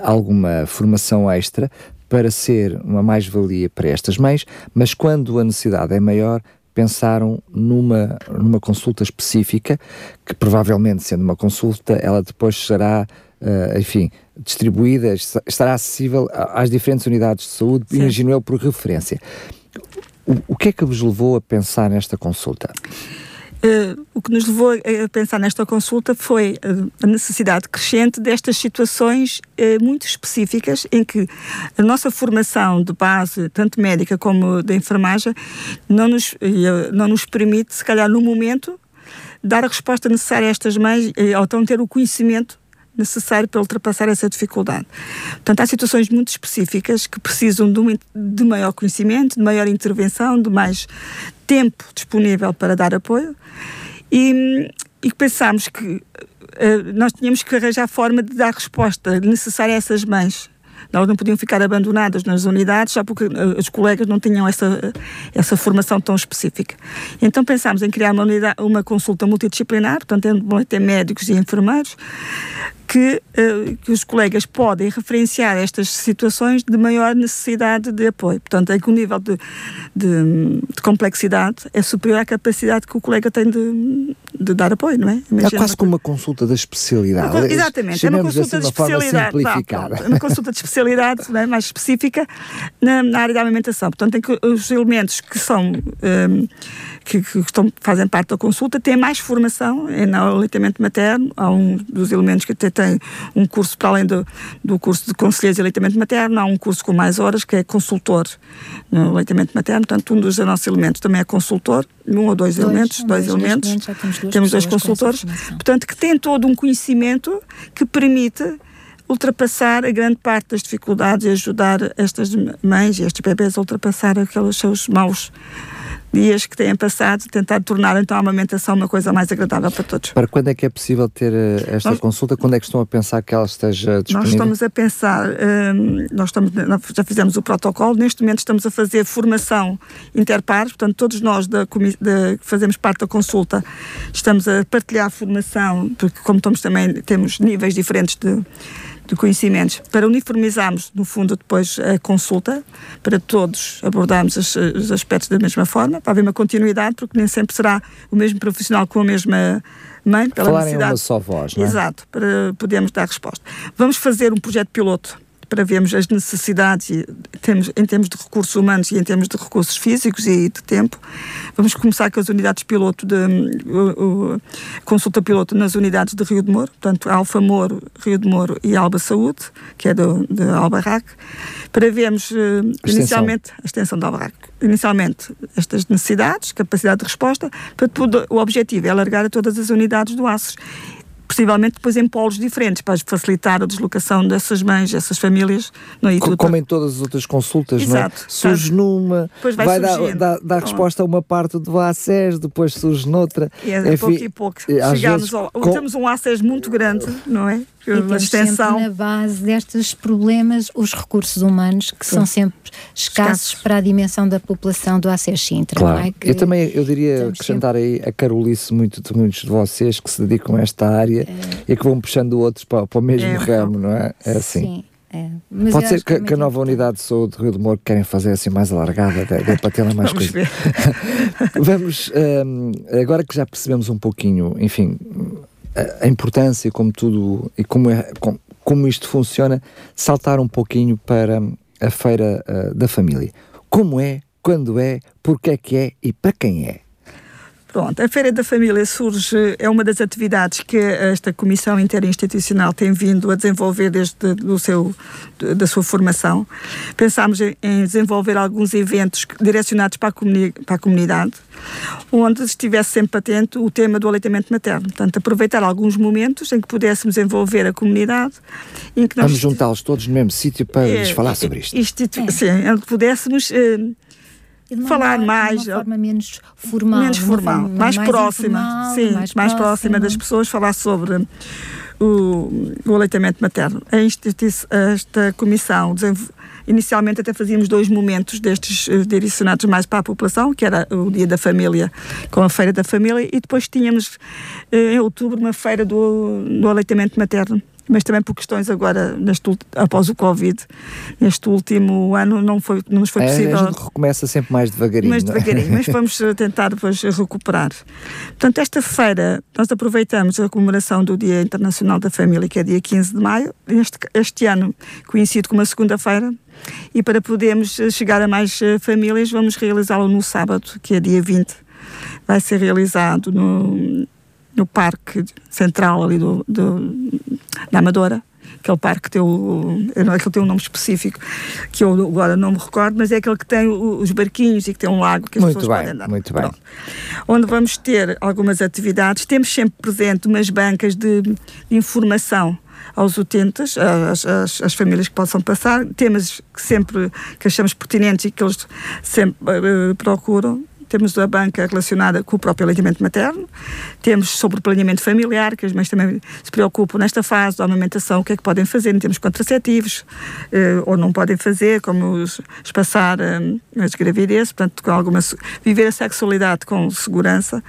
alguma formação extra para ser uma mais-valia para estas mães, mas quando a necessidade é maior, pensaram numa, numa consulta específica, que provavelmente, sendo uma consulta, ela depois será, uh, enfim, distribuída, estará acessível às diferentes unidades de saúde, Sim. imagino eu, por referência. O, o que é que vos levou a pensar nesta consulta? Uh, o que nos levou a pensar nesta consulta foi uh, a necessidade crescente destas situações uh, muito específicas em que a nossa formação de base, tanto médica como de enfermagem, não nos, não nos permite, se calhar no momento, dar a resposta necessária a estas mães, ou então ter o conhecimento necessário para ultrapassar essa dificuldade. Portanto, há situações muito específicas que precisam de, um, de maior conhecimento, de maior intervenção, de mais tempo disponível para dar apoio e, e pensámos que uh, nós tínhamos que arranjar forma de dar resposta necessária a essas mães elas não podiam ficar abandonadas nas unidades só porque uh, os colegas não tinham essa, essa formação tão específica. Então pensámos em criar uma, unidade, uma consulta multidisciplinar, portanto, tendo ter médicos e enfermeiros, que, uh, que, os colegas podem referenciar estas situações de maior necessidade de apoio. Portanto, é que o nível de, de, de, complexidade é superior à capacidade que o colega tem de, de dar apoio, não é? É Imagina quase uma como uma consulta da especialidade. uma Exatamente, é uma consulta assim de especialidade. pronto, é uma consulta de especialidade é, mais específica na, na área da alimentação. Portanto, tem que, os elementos que são hum, que, que estão, fazem parte da consulta têm mais formação em no aleitamento materno. Há um dos elementos que até tem um curso para além do, do curso de conselheiros de aleitamento materno, há um curso com mais horas que é consultor no aleitamento materno. Portanto, um dos nossos elementos também é consultor, um ou dois, Dois, elementos, dois, dois, elementos. temos duas temos dois consultores. Portanto, que tem todo um conhecimento que permite ultrapassar a grande parte das dificuldades e ajudar estas mães e estes bebés a ultrapassar aqueles seus maus dias que têm passado, tentar tornar então a amamentação uma coisa mais agradável para todos. Para quando é que é possível ter eh, esta Nós- consulta? Quando é que estão a pensar que ela esteja disponível? Nós estamos a pensar, hum, nós, estamos, já fizemos o protocolo, neste momento estamos a fazer formação interpares, portanto, todos nós da- que fazemos parte da consulta estamos a partilhar formação, porque como estamos também, temos níveis diferentes de, de conhecimentos, para uniformizarmos, no fundo, depois a consulta, para todos abordarmos os, os aspectos da mesma forma, para haver uma continuidade, porque nem sempre será o mesmo profissional com a mesma mãe, pela Falarem necessidade. uma só voz, não é? Exato, para podermos dar resposta. Vamos fazer um projeto piloto para vermos as necessidades e temos, em termos de recursos humanos e em termos de recursos físicos e de tempo. Vamos começar com as unidades piloto de consulta piloto nas unidades de Rio de Moro, portanto Alfa Moro, Rio de Moro e Alba Saúde, que é do, de Albarraque, para vermos eh, inicialmente a extensão do Albarraque. Inicialmente estas necessidades, capacidade de resposta, para tudo, o objetivo é alargar a todas as unidades do ACES possivelmente depois em polos diferentes, para facilitar a deslocação dessas mães, dessas famílias. Não é? Como em todas as outras consultas, não é? Exato. Surge numa, Depois vai vai, dar, dar, dar resposta a uma parte do ACES, depois surge noutra. É Enfim, pouco e pouco. Chegamos vezes ao, com- Temos um ACES muito grande, não é? E temos extensão. sempre na base destes problemas os recursos humanos que são sempre escassos Escassos. para a dimensão da população do ACES Sintra, não Claro. é? Que Eu também, eu diria, acrescentar aí a carolice muito de muitos de vocês que se dedicam a esta área e que vão puxando outros para, para o mesmo É, ramo, não é? É assim. Sim, é. Mas Pode ser acho que, é que a nova unidade de saúde de Rio de Moro querem fazer assim mais alargada, dê, dê para ter lá mais Vamos coisas. ver. Vamos, hum, agora que já percebemos um pouquinho, enfim, a, importância como tudo e como, é, como, como isto funciona, saltar um pouquinho para a Feira ah, da Família. Como é, quando é, porque é que é e para quem é? Pronto, a Feira da Família surge, é uma das atividades que esta Comissão Interinstitucional tem vindo a desenvolver desde do seu, da sua formação. Pensámos em, desenvolver alguns eventos direcionados para a, comuni para a comunidade, onde estivesse sempre patente o tema do aleitamento materno. Portanto, aproveitar alguns momentos em que pudéssemos envolver a comunidade, em que nós Vamos juntá-los todos no mesmo sítio para É, lhes falar sobre isto. institu- Sim, onde pudéssemos eh, falar mais, De uma forma menos formal. menos formal, forma mais, próxima, informal, sim, mais, próxima das pessoas, falar sobre o, o aleitamento materno. Esta comissão Inicialmente até fazíamos dois momentos destes eh, direcionados mais para a população, que era o Dia da Família com a Feira da Família, e depois tínhamos eh, em outubro uma feira do, do aleitamento materno. Mas também por questões agora, neste, após o Covid, neste último ano, não, foi, não nos foi É, possível. a gente recomeça sempre mais devagarinho. Não é? devagarinho, mas vamos eh, tentar depois recuperar. Portanto, esta feira, nós aproveitamos a comemoração do Dia Internacional da Família, que é dia 15 de maio, este, este ano coincide com uma segunda-feira, e para podermos eh, chegar a mais eh, famílias, vamos realizá-lo no sábado, que é dia 20. Vai ser realizado no, no Parque Central ali do, do, da Amadora. Aquele parque que tem, o, não é que ele tem um nome específico, que eu agora não me recordo, mas é aquele que tem os barquinhos e que tem um lago que as Muito pessoas bem, podem andar. muito bem. Pronto. Onde vamos ter algumas atividades. Temos sempre presente umas bancas de, de informação aos utentes, às, às- às famílias que possam passar, temas que sempre que achamos pertinentes e que eles sempre eh, procuram. Temos a banca relacionada com o próprio aleitamento materno, temos sobre o planeamento familiar, que as mães também se preocupam nesta fase da amamentação, o que é que podem fazer em termos contraceptivos, eh, ou não podem fazer, como espaçar eh, as gravidezes, portanto, com alguma, viver a sexualidade com segurança.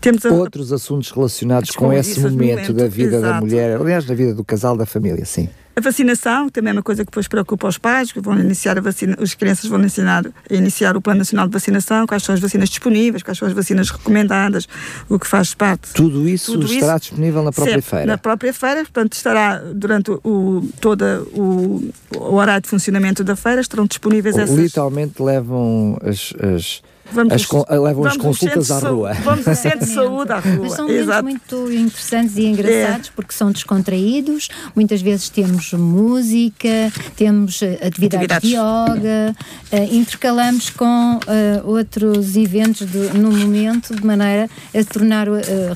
Temos a, Outros assuntos relacionados com Com esse momento, momento, da vida da exato. mulher, aliás, da vida do casal, da família, sim. A vacinação também é uma coisa que depois preocupa os pais, que vão iniciar a vacina, as crianças vão a iniciar o Plano Nacional de Vacinação, quais são as vacinas disponíveis, quais são as vacinas recomendadas, o que faz parte. Tudo isso Tudo estará isso, disponível na própria feira? Na própria feira, portanto, estará durante o, todo o, o horário de funcionamento da feira, estarão disponíveis essas... Literalmente levam as, as Vamos, as, con levam as consultas à rua. Vamos ao centro de saúde à rua. Mas são momentos muito interessantes e engraçados é. porque são descontraídos. Muitas vezes temos música, temos uh, atividades, atividades, de yoga, uh, intercalamos com uh, outros eventos de, no momento, de maneira a tornar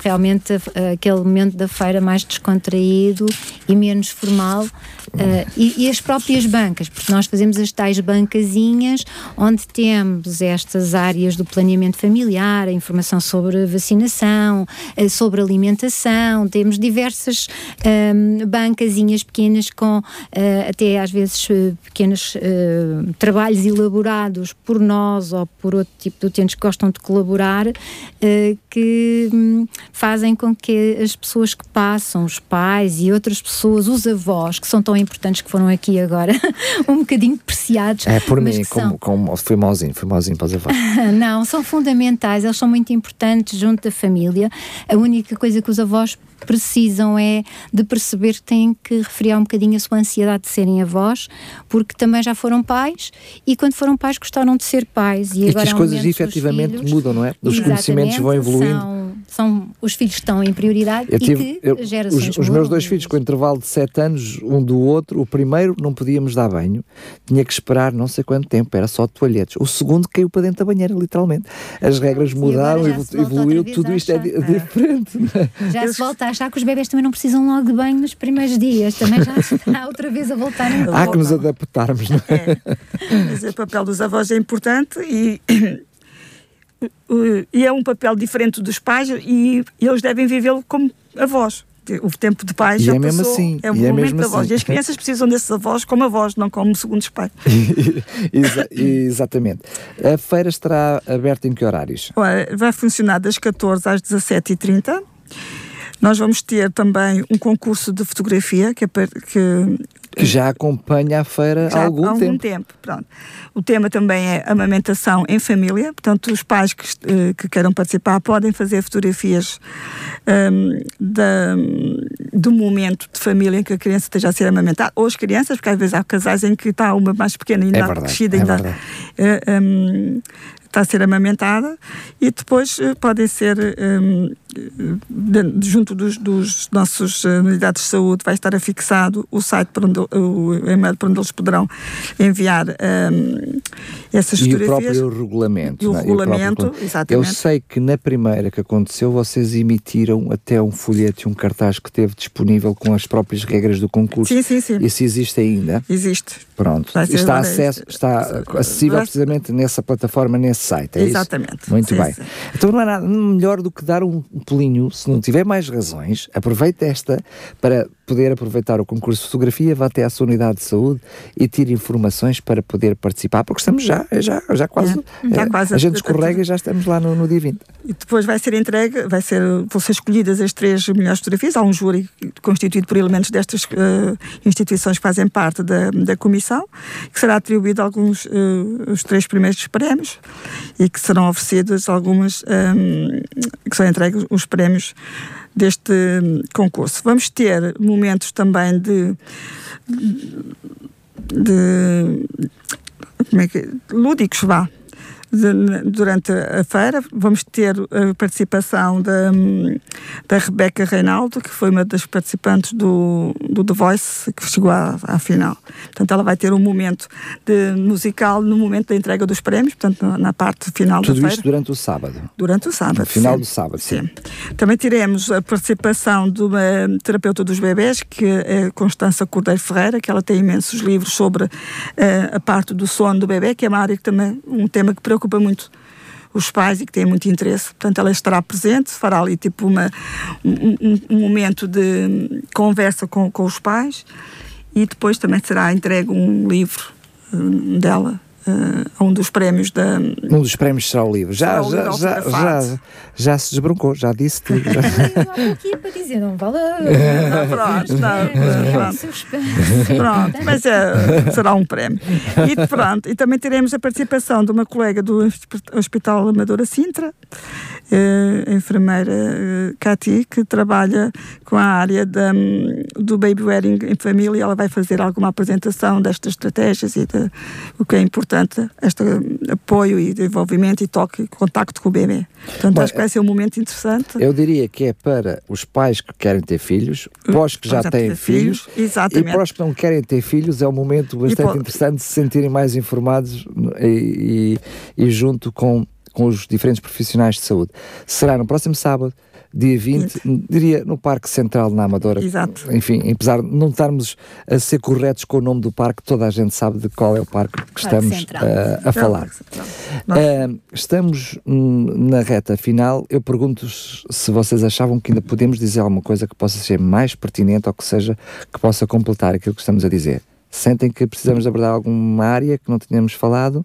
realmente aquele momento da feira mais descontraído e menos formal. E, e as próprias bancas, porque nós fazemos as tais bancazinhas onde temos estas áreas do planeamento familiar, a informação sobre vacinação, eh, sobre alimentação, temos diversas um, ehm, bancazinhas pequenas com uh, até às vezes pequenos uh, trabalhos elaborados por nós ou por outro tipo de utentes que gostam de colaborar, uh, que um, fazem com que as pessoas que passam, os pais e outras pessoas, os avós, que são tão importantes que foram aqui agora, um bocadinho preciados. É por mim, como, como, fui mauzinho, fui mauzinho para os avós. Não, são fundamentais, eles são muito importantes junto da família. A única coisa que os avós precisam é de perceber que têm que refriar um bocadinho a sua ansiedade de serem avós, porque também já foram pais e quando foram pais gostaram de ser pais. E, e agora que as coisas efetivamente filhos, mudam, não é? Os conhecimentos vão evoluindo. São, são, os filhos estão em prioridade eu tive, e que eu, gerações Os, os meus dois filhos, com intervalo de 7 anos, um do outro, o primeiro não podíamos dar banho, tinha que esperar não sei quanto tempo, era só toalhetes. O segundo caiu para dentro da banheira, literalmente. As regras mudaram, evoluiu, tudo isto é, é diferente. É? Já se volta a achar que os bebés também não precisam logo de banho nos primeiros dias, também já está outra vez a voltar. Há que nos adaptarmos, não é? é. Mas o papel dos avós é importante e e é um papel diferente dos pais e eles devem vivê-lo como avós. O tempo de pais e já é passou, mesmo assim, é o e é momento da voz. Assim. E as crianças precisam desses avós como avós, não como segundos pais. Exa exatamente. A feira estará aberta em que horários? vai funcionar das 14 às 17h30 nós vamos ter também um concurso de fotografia que, é que que já acompanha a feira há algum, há algum tempo. tempo. Pronto. O tema também é amamentação em família, portanto, os pais que, eh, que queiram participar podem fazer fotografias um, da, do momento de família em que a criança esteja a ser amamentada, ou as crianças, porque às vezes há casais em que está uma mais pequena ainda é verdade, crescida, ainda. É um, está a ser amamentada e depois uh, podem ser um, junto dos, dos nossos uh, unidades de saúde vai estar afixado o site para onde, o e-mail para onde eles poderão enviar um, essas e fotografias. E o próprio regulamento. E o é? regulamento, e o exatamente. Eu sei que na primeira que aconteceu vocês emitiram até um folheto e um cartaz que teve disponível com as próprias regras do concurso. Sim, sim, sim. Isso existe ainda? Existe. Pronto. Está, acesso, está acessível precisamente nessa plataforma, nesse site, é Exatamente. Isso? Muito sim, bem. Sim. Então não há nada melhor do que dar um pulinho, se não tiver mais razões, aproveite esta para poder aproveitar o concurso de fotografia, vá até à sua unidade de saúde e tire informações para poder participar, porque estamos já, já, já quase, é, já quase a, gente escorrega e já estamos lá no, no, dia 20. E depois vai ser entregue, vai ser, vão ser escolhidas as três melhores fotografias, há um júri constituído por elementos destas uh, instituições que fazem parte da, da comissão, que será atribuído alguns, uh, os três primeiros prémios e que serão oferecidos algumas, um, que são entregues os prémios deste concurso. Vamos ter momentos também de, de como é que lúdicos vá durante a feira. Vamos ter a participação da, da Rebeca Reinaldo, que foi uma das participantes do, do The Voice, que chegou à, à final. Portanto, ela vai ter um momento de musical no momento da entrega dos prémios, portanto, na, na parte final Tudo da feira. Tudo isto durante o sábado? Durante o sábado, No final sim. do sábado, sim. sim. Também teremos a participação de uma terapeuta dos bebés, que é Constança Cordeiro Ferreira, que ela tem imensos livros sobre uh, a parte do sono do bebê, que é uma área que também, um tema que preocupa preocupa muito os pais e que têm muito interesse. Portanto, ela estará presente, fará ali tipo uma, um, um momento de conversa com, com os pais e depois também será entregue um livro hum, dela a um dos prémios da. Um dos prémios será o livro. Já, já, já, já, já, se desbroncou, já disse tudo. Eu aqui para dizer, não vale. Pronto, não, pronto. mas é, será um prémio. E pronto, e também teremos a participação de uma colega do Hospital Amadora Sintra, eh, a enfermeira eh, Cati, que trabalha com a área da, do baby wearing em família. Ela vai fazer alguma apresentação destas estratégias e de, o que é importante, este apoio e desenvolvimento e toque, contacto com o bebê. Portanto, Bom, acho que vai ser um momento interessante. Eu diria que é para os pais que querem ter filhos, para os que já, têm filhos, filhos e para os que não querem ter filhos, é um momento bastante interessante de se sentirem mais informados e, e, e junto com com os diferentes profissionais de saúde. Será no próximo sábado, dia 20, diria no Parque Central na Amadora. Exato. Enfim, apesar de não estarmos a ser corretos com o nome do parque, toda a gente sabe de qual é o parque que estamos uh, a falar. Uh, estamos na reta final. Eu pergunto se vocês achavam que ainda podemos dizer alguma coisa que possa ser mais pertinente ou que seja que possa completar aquilo que estamos a dizer. Sentem que precisamos abordar alguma área que não tínhamos falado?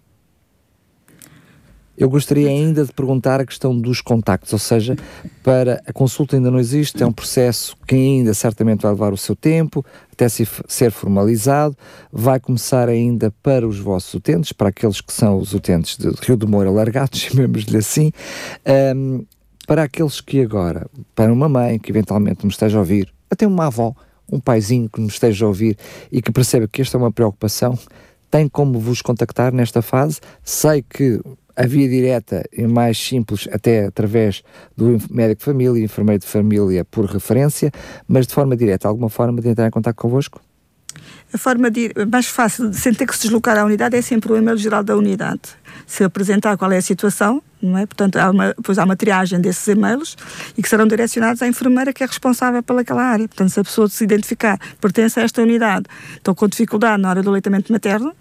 Eu gostaria ainda de perguntar a questão dos contactos, ou seja, para a consulta ainda não existe, é um processo que ainda certamente vai levar o seu tempo, até se ser formalizado, vai começar ainda para os vossos utentes, para aqueles que são os utentes de Rio do Moura largados, chamemos-lhe assim, um, para aqueles que agora, para uma mãe que eventualmente me esteja a ouvir, até uma avó, um paizinho que me esteja a ouvir e que perceba que esta é uma preocupação, tem como vos contactar nesta fase. Sei que a via direta e mais simples, até através do médico de família, enfermeiro de família por referência, mas de forma direta, alguma forma de entrar em contato convosco? A forma de, mais fácil, sem ter que se deslocar à unidade, é sempre o e-mail geral da unidade. Se apresentar qual é a situação, não é? Portanto, há uma, depois há uma triagem desses e-mails e que serão direcionados à enfermeira que é responsável pelaquela área. Portanto, se a pessoa se identificar pertence a esta unidade, estão com dificuldade na hora do aleitamento materno,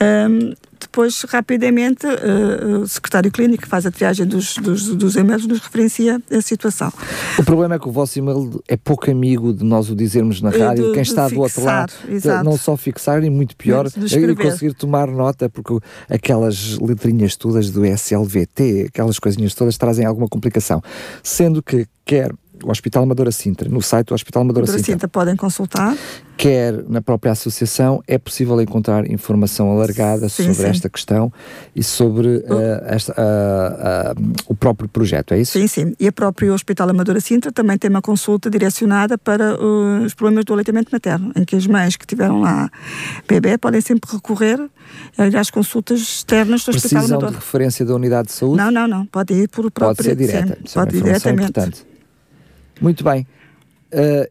um, depois, rapidamente, uh, o secretário clínico faz a triagem dos, dos, dos e-mails nos referencia a situação. O problema é que o vosso e-mail é pouco amigo de nós o dizermos na rádio, quem está do outro lado, exato. não só fixar, e muito pior, e conseguir tomar nota, porque aquelas letrinhas todas do SLVT, aquelas coisinhas todas trazem alguma complicação. Sendo que quer o Hospital Amadora Sintra, no site do Hospital Amadora Sintra. Sintra podem consultar. Quer na própria associação, é possível encontrar informação alargada sim, sobre sim. esta questão e sobre uh, esta, uh, uh, o próprio projeto, é isso? Sim, sim. E a própria Hospital Amadora Sintra também tem uma consulta direcionada para os problemas do aleitamento materno, em que as mães que tiveram lá bebê podem sempre recorrer às consultas externas do Precisam Hospital Amadora. de referência da unidade de saúde? Não, não, não. Pode ir por o próprio... Pode ser direta. Sim, pode ir diretamente. Importante. Muito bem. Uh,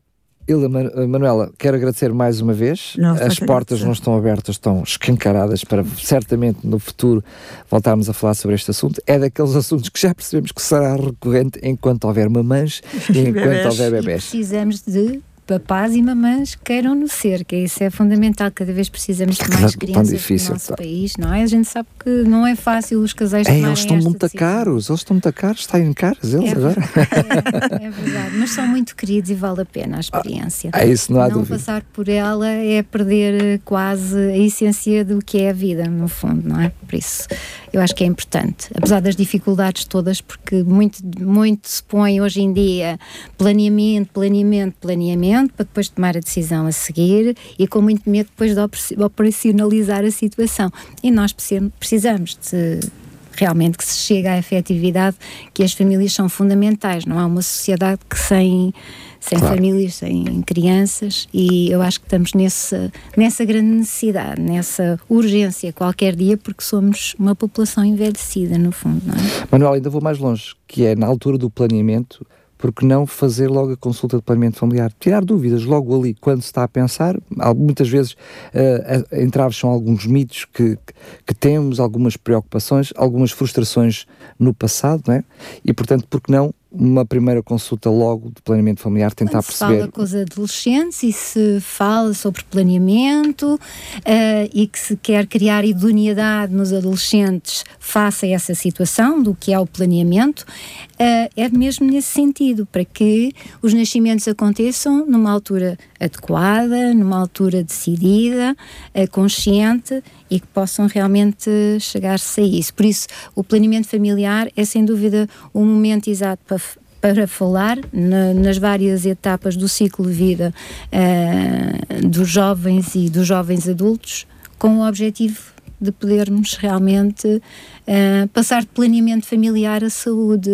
Ilha Manuela, quero agradecer mais uma vez. Não, As portas não estão abertas, estão escancaradas para certamente no futuro voltarmos a falar sobre este assunto. É daqueles assuntos que já percebemos que será recorrente enquanto houver mamães e enquanto houver bebés. E precisamos de papás e mamãs queiram-no ser, que isso é fundamental. Cada vez precisamos de mais crianças difícil, no nosso tá. país, não é? A gente sabe que não é fácil os casais é, Eles estão muito decisão. caros, eles estão muito caros, está em caros eles é, agora. É, é, verdade, mas são muito queridos e vale a pena a experiência. Ah, é isso, não há não dúvida. passar por ela é perder quase a essência do que é a vida, no fundo, não é? Por isso, eu acho que é importante, apesar das dificuldades todas, porque muito, muito se põe hoje em dia planeamento, planeamento, planeamento para depois tomar a decisão a seguir e com muito medo depois de operacionalizar a situação. E nós precisamos de realmente que se chegue à efetividade que as famílias são fundamentais. Não há uma sociedade que sem, sem claro. famílias, sem crianças, e eu acho que estamos nessa, nessa grande necessidade, nessa urgência qualquer dia, porque somos uma população envelhecida, no fundo. Não é? Manuel, ainda vou mais longe, que é na altura do planeamento porque não fazer logo a consulta de planeamento familiar? Tirar dúvidas logo ali, quando se está a pensar. Muitas vezes uh, entraves são alguns mitos que, que temos, algumas preocupações, algumas frustrações no passado, não é? E, portanto, por que não uma primeira consulta logo de planeamento familiar, tentar Quando perceber. Se fala com os adolescentes e se fala sobre planeamento uh, e que se quer criar idoneidade nos adolescentes face a essa situação do que é o planeamento, uh, é mesmo nesse sentido, para que os nascimentos aconteçam numa altura adequada, numa altura decidida, uh, consciente e que possam realmente chegar-se a isso. Por isso, o planeamento familiar é sem dúvida o momento exato para, para falar na, nas várias etapas do ciclo de vida uh, dos jovens e dos jovens adultos, com o objetivo de podermos realmente uh, passar de planeamento familiar à saúde,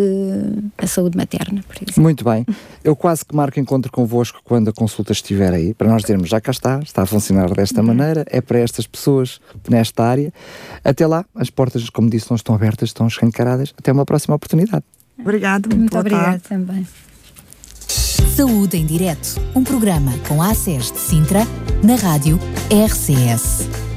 à saúde materna, por exemplo. Muito bem. Eu quase que marco encontro convosco quando a consulta estiver aí, para nós dizermos já cá está, está a funcionar desta uhum. maneira, é para estas pessoas nesta área. Até lá, as portas, como disse, não estão abertas, estão escancaradas. Até uma próxima oportunidade. Obrigado. Muito obrigada também. Saúde em Direto, um programa com a ACES de Sintra, na rádio RCS.